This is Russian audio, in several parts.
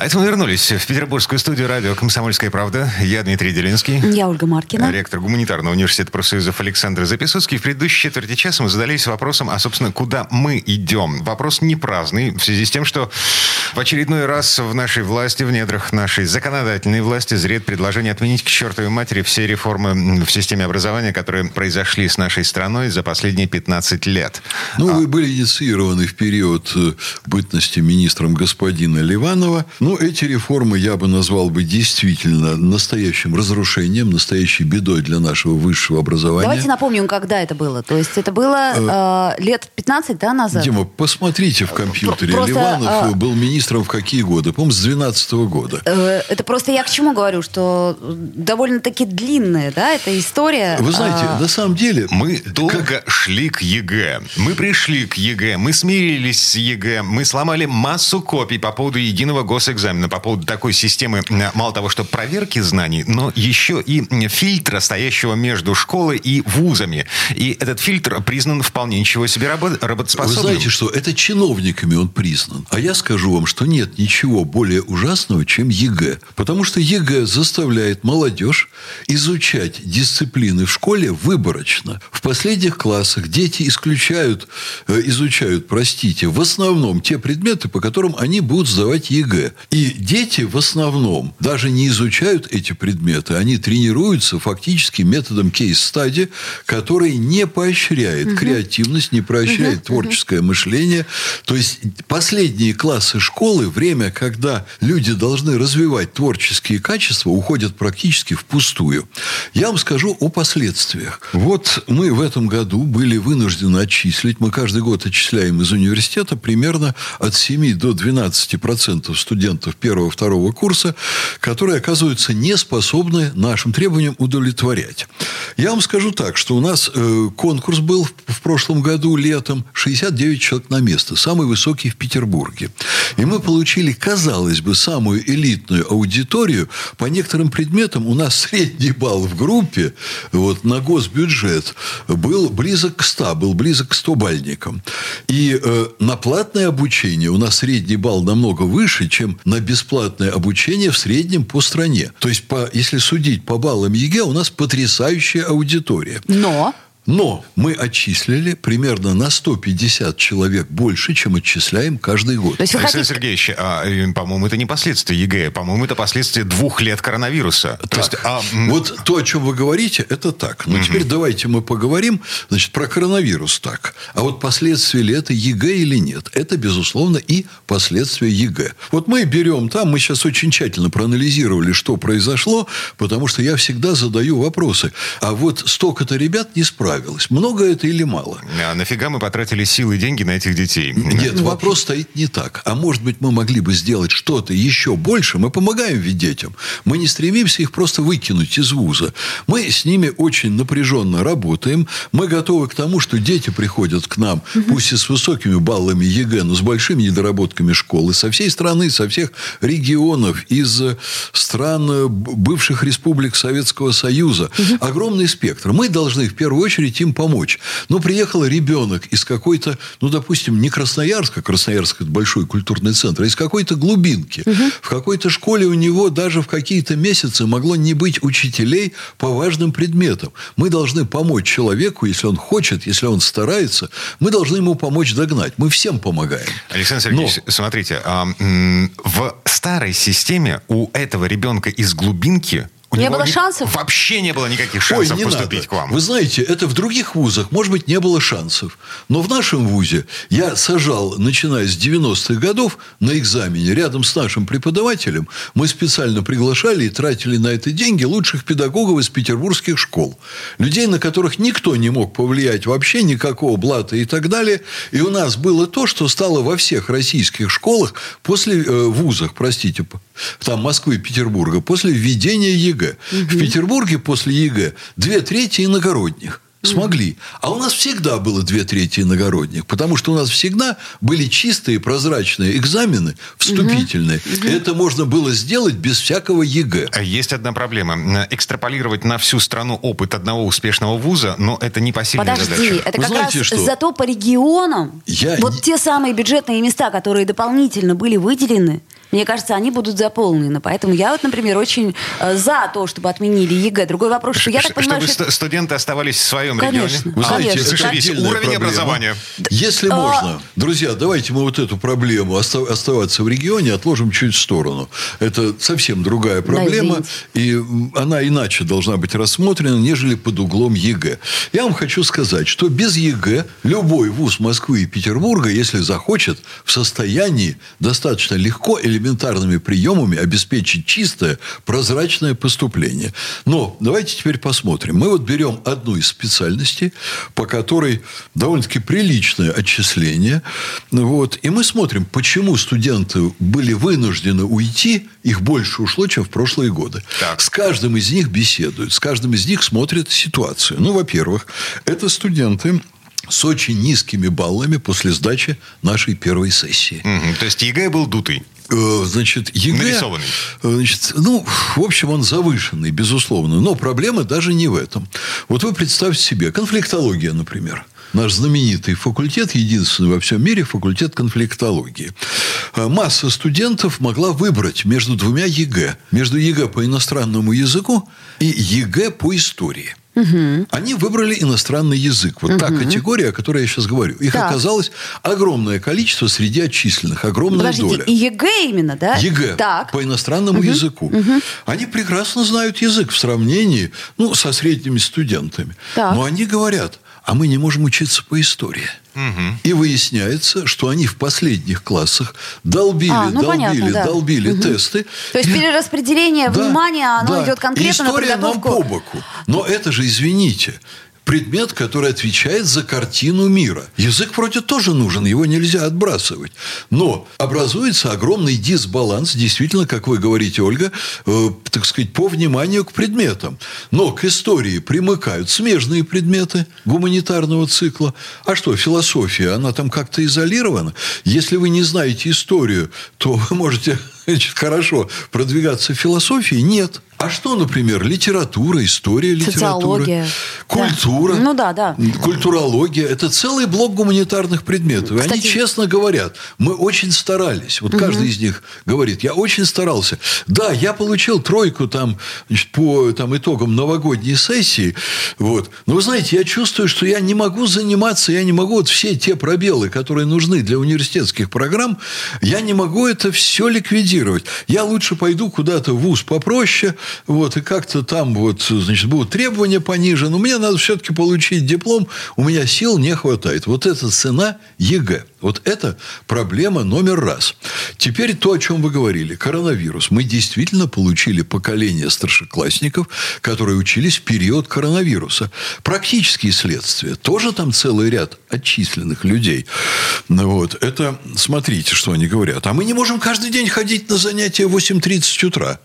А это мы вернулись в петербургскую студию радио «Комсомольская правда». Я Дмитрий Делинский. Я Ольга Маркина. Ректор гуманитарного университета профсоюзов Александр Записоцкий. В предыдущей четверти часа мы задались вопросом, а, собственно, куда мы идем. Вопрос не праздный в связи с тем, что в очередной раз в нашей власти, в недрах нашей законодательной власти зреет предложение отменить к чертовой матери все реформы в системе образования, которые произошли с нашей страной за последние 15 лет. Ну, а... вы были инициированы в период э, бытности министром господина Ливанова. Ну, ну, эти реформы я бы назвал бы действительно настоящим разрушением, настоящей бедой для нашего высшего образования. Давайте напомним, когда это было. То есть это было э, лет 15 да, назад? Дима, посмотрите в компьютере. Просто, Ливанов э, был министром в какие годы? По-моему, с 12 -го года. Э, это просто я к чему говорю, что довольно-таки длинная да, эта история. Вы знаете, а... на самом деле... Мы долго как... шли к ЕГЭ. Мы пришли к ЕГЭ, мы смирились с ЕГЭ, мы сломали массу копий по поводу единого госэкзамена экзамена по поводу такой системы, мало того, что проверки знаний, но еще и фильтра, стоящего между школой и вузами. И этот фильтр признан вполне ничего себе работоспособным. Вы знаете, что это чиновниками он признан. А я скажу вам, что нет ничего более ужасного, чем ЕГЭ. Потому что ЕГЭ заставляет молодежь изучать дисциплины в школе выборочно. В последних классах дети исключают, э, изучают, простите, в основном те предметы, по которым они будут сдавать ЕГЭ. И дети в основном даже не изучают эти предметы, они тренируются фактически методом case study, который не поощряет угу. креативность, не поощряет угу. творческое угу. мышление. То есть последние классы школы, время, когда люди должны развивать творческие качества, уходят практически впустую. Я вам скажу о последствиях. Вот мы в этом году были вынуждены отчислить, мы каждый год отчисляем из университета примерно от 7 до 12 процентов студентов студентов первого-второго курса, которые оказываются не способны нашим требованиям удовлетворять. Я вам скажу так, что у нас э, конкурс был в прошлом году летом 69 человек на место, самый высокий в Петербурге. И мы получили, казалось бы, самую элитную аудиторию. По некоторым предметам у нас средний балл в группе вот, на госбюджет был близок к 100, был близок к 100 бальникам. И э, на платное обучение у нас средний балл намного выше, чем на бесплатное обучение в среднем по стране. То есть, по, если судить по баллам ЕГЭ, у нас потрясающая аудитория. Но но мы отчислили примерно на 150 человек больше, чем отчисляем каждый год. То есть Александр хотите... Сергеевич, а, по-моему, это не последствия ЕГЭ, по-моему, это последствия двух лет коронавируса. Так, то есть, а... Вот то, о чем вы говорите, это так. Но угу. теперь давайте мы поговорим значит, про коронавирус так. А вот последствия ли это ЕГЭ или нет? Это, безусловно, и последствия ЕГЭ. Вот мы берем там, мы сейчас очень тщательно проанализировали, что произошло, потому что я всегда задаю вопросы. А вот столько-то ребят не справились справилась. Много это или мало? А нафига мы потратили силы и деньги на этих детей? Нет, ну, вопрос стоит не так. А может быть, мы могли бы сделать что-то еще больше? Мы помогаем ведь детям. Мы не стремимся их просто выкинуть из вуза. Мы с ними очень напряженно работаем. Мы готовы к тому, что дети приходят к нам, пусть и с высокими баллами ЕГЭ, но с большими недоработками школы, со всей страны, со всех регионов, из стран бывших республик Советского Союза. Огромный спектр. Мы должны в первую очередь очередь им помочь. Но приехал ребенок из какой-то, ну, допустим, не Красноярска, Красноярск – это большой культурный центр, а из какой-то глубинки. Угу. В какой-то школе у него даже в какие-то месяцы могло не быть учителей по важным предметам. Мы должны помочь человеку, если он хочет, если он старается, мы должны ему помочь догнать. Мы всем помогаем. Александр Сергеевич, Но... смотрите, в старой системе у этого ребенка из глубинки у не было шансов? Вообще не было никаких шансов Ой, поступить надо. к вам. Вы знаете, это в других вузах, может быть, не было шансов. Но в нашем вузе я сажал, начиная с 90-х годов, на экзамене рядом с нашим преподавателем. Мы специально приглашали и тратили на это деньги лучших педагогов из петербургских школ. Людей, на которых никто не мог повлиять вообще, никакого блата и так далее. И у нас было то, что стало во всех российских школах после э, вузах, простите, там Москвы и Петербурга, после введения ЕГЭ. Угу. В Петербурге после ЕГЭ две трети иногородних. Смогли. А у нас всегда было две трети иногородних, потому что у нас всегда были чистые прозрачные экзамены, вступительные. Это можно было сделать без всякого ЕГЭ. А Есть одна проблема. Экстраполировать на всю страну опыт одного успешного вуза, но это непосильная Подожди, задача. это Вы как знаете раз что? зато по регионам Я вот не- те самые бюджетные места, которые дополнительно были выделены, мне кажется, они будут заполнены. Поэтому я вот, например, очень э, за то, чтобы отменили ЕГЭ. Другой вопрос, что я так понимаю, Чтобы что... студенты оставались в своем Конечно. регионе. Вы знаете, Конечно. Зашибись. Уровень проблема. образования. Если А- можно, друзья, давайте мы вот эту проблему оста- оставаться в регионе отложим чуть в сторону. Это совсем другая проблема, извините. и она иначе должна быть рассмотрена, нежели под углом ЕГЭ. Я вам хочу сказать, что без ЕГЭ любой вуз Москвы и Петербурга, если захочет, в состоянии достаточно легко элементарными приемами обеспечить чистое, прозрачное поступление. Но давайте теперь посмотрим. Мы вот берем одну из специальностей, по которой довольно-таки приличное отчисление. Вот, и мы смотрим, почему студенты были вынуждены уйти, их больше ушло, чем в прошлые годы. Так. С каждым из них беседуют, с каждым из них смотрят ситуацию. Ну, во-первых, это студенты с очень низкими баллами после сдачи нашей первой сессии. Мгм. То есть ЕГЭ был дутый. Э, Значит, ЕГЭ... Нарисованный. э, Значит, ну, в общем, он завышенный, безусловно. Но проблема даже не в этом. Вот вы представьте себе, конфликтология, например. Наш знаменитый факультет, единственный во всем мире факультет конфликтологии. Э, Масса студентов могла выбрать между двумя ЕГЭ. Между ЕГЭ по иностранному языку и ЕГЭ по истории. Они выбрали иностранный язык. Вот та категория, о которой я сейчас говорю. Их Так. оказалось огромное количество среди отчисленных. Огромная Подождите, доля. и ЕГЭ именно, да? ЕГЭ Так. по иностранному языку. Они прекрасно знают язык в сравнении ну, со средними студентами. Так. Но они говорят, а мы не можем учиться по истории. И выясняется, что они в последних классах долбили, А, ну, долбили, понятно, да. долбили тесты. То есть перераспределение Да, внимания, оно да. идет конкретно на История нам по боку. Но это же, извините, предмет, который отвечает за картину мира. Язык вроде тоже нужен, его нельзя отбрасывать. Но образуется огромный дисбаланс, действительно, как вы говорите, Ольга, э, так сказать, по вниманию к предметам. Но к истории примыкают смежные предметы гуманитарного цикла. А что, философия, она там как-то изолирована? Если вы не знаете историю, то вы можете значит, хорошо продвигаться в философии? Нет. А что, например, литература, история литературы? Культура. Да. Ну да, да. Культурология. Это целый блок гуманитарных предметов. И они Кстати- честно говорят, мы очень старались. Вот каждый из них говорит, я очень старался. Да, я получил тройку там, значит, по там, итогам новогодней сессии. Вот. Но вы знаете, я чувствую, что я не могу заниматься, я не могу вот все те пробелы, которые нужны для университетских программ, я не могу это все ликвидировать. Я лучше пойду куда-то в ВУЗ попроще, вот, и как-то там вот, значит, будут требования пониже, но мне надо все-таки получить диплом, у меня сил не хватает. Вот это цена ЕГЭ. Вот это проблема номер раз. Теперь то, о чем вы говорили. Коронавирус. Мы действительно получили поколение старшеклассников, которые учились в период коронавируса. Практические следствия. Тоже там целый ряд отчисленных людей. Ну Вот. Это, смотрите, что они говорят. А мы не можем каждый день ходить на занятия в 8.30 утра.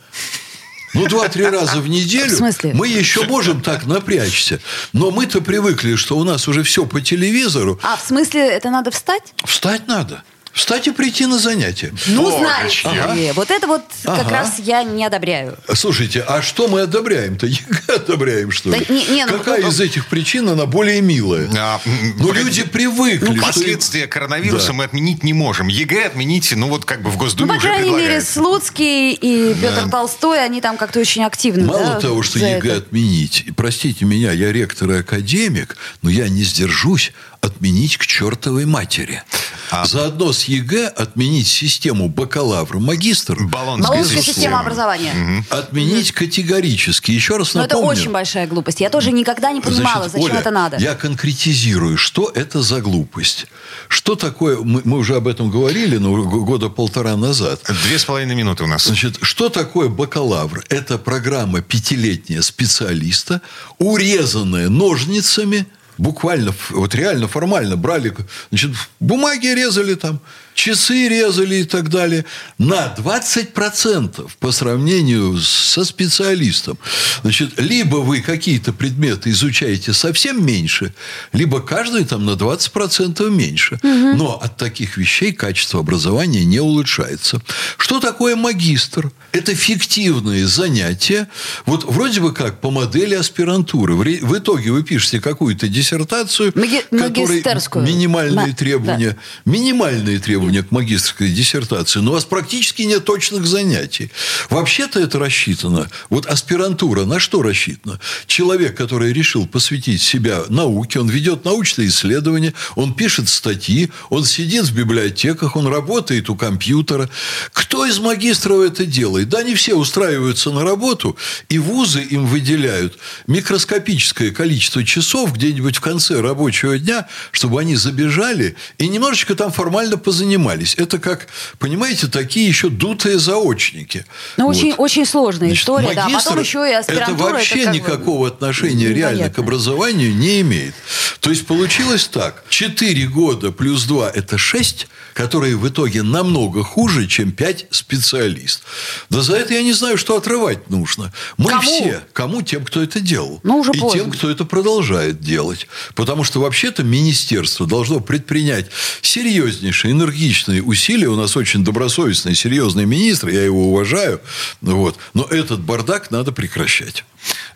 Ну, два-три раза в неделю В смысле? мы еще можем так напрячься. Но мы-то привыкли, что у нас уже все по телевизору. А, в смысле, это надо встать? Встать надо. Встать и прийти на занятия. Ну, знаете ли, вот это вот как Ага. раз я не одобряю. Слушайте, а что мы одобряем-то? ЕГЭ одобряем, что ли? Да не- не, ну, Какая ну, из этих причин она более милая? А, Но погодите. люди привыкли. что- Последствия коронавируса Да. мы отменить не можем. ЕГЭ отменить, ну вот как бы в Ну, Госдуме по уже крайней мере. Слуцкий и Петр Толстой, они там как-то очень активны. Мало да, того, что ЕГЭ это. отменить, и простите меня, я ректор и академик, но я не сдержусь отменить к чертовой матери. А- Заодно с ЕГЭ отменить систему бакалавр-магистр. Болонская система. образования. Отменить категорически. Еще раз Но это напомню. очень большая глупость. Я тоже никогда не понимала, Значит, зачем Оля, это надо. Я конкретизирую, что это за глупость. Что такое, мы, мы уже об этом говорили, но года полтора назад. Две с половиной минуты у нас. Значит, что такое бакалавр? Это программа пятилетняя специалиста, урезанная ножницами, буквально, вот реально формально брали, значит, бумаги резали там, часы резали и так далее. На 20% по сравнению со специалистом. Значит, либо вы какие-то предметы изучаете совсем меньше, либо каждый там на 20% меньше. Угу. Но от таких вещей качество образования не улучшается. Что такое магистр? Это фиктивные занятия. Вот вроде бы как по модели аспирантуры. В итоге вы пишете какую-то диссертацию, Маги- которой минимальные да, требования, да. минимальные требования к магистрской диссертации, но у вас практически нет точных занятий. Вообще-то это рассчитано. Вот аспирантура на что рассчитана? Человек, который решил посвятить себя науке, он ведет научные исследования, он пишет статьи, он сидит в библиотеках, он работает у компьютера. Кто из магистров это делает? Да, не все устраиваются на работу, и вузы им выделяют микроскопическое количество часов где-нибудь в конце рабочего дня, чтобы они забежали и немножечко там формально позанимались. Это как, понимаете, такие еще дутые заочники. Ну, вот. очень, очень сложная Значит, история, магистр, да. Потом еще и аспирантура. Это вообще это никакого бы... отношения реально к образованию не имеет. То есть, получилось так. Четыре года плюс два – это шесть, которые в итоге намного хуже, чем пять специалист. Да за это я не знаю, что отрывать нужно. Мы Кому? все. Кому? Тем, кто это делал. Ну, уже и поздно. тем, кто это продолжает делать. Потому что вообще-то министерство должно предпринять серьезнейшие, энергичные усилия. У нас очень добросовестный, серьезный министр, я его уважаю. Вот. Но этот бардак надо прекращать.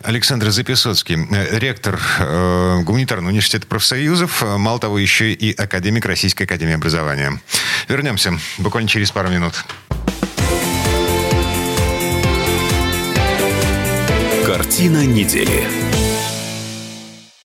Александр Записоцкий, э, ректор э, Гуманитарного университета профсоюзов, э, мало того, еще и академик Российской академии образования. Вернемся буквально через пару минут. Картина недели.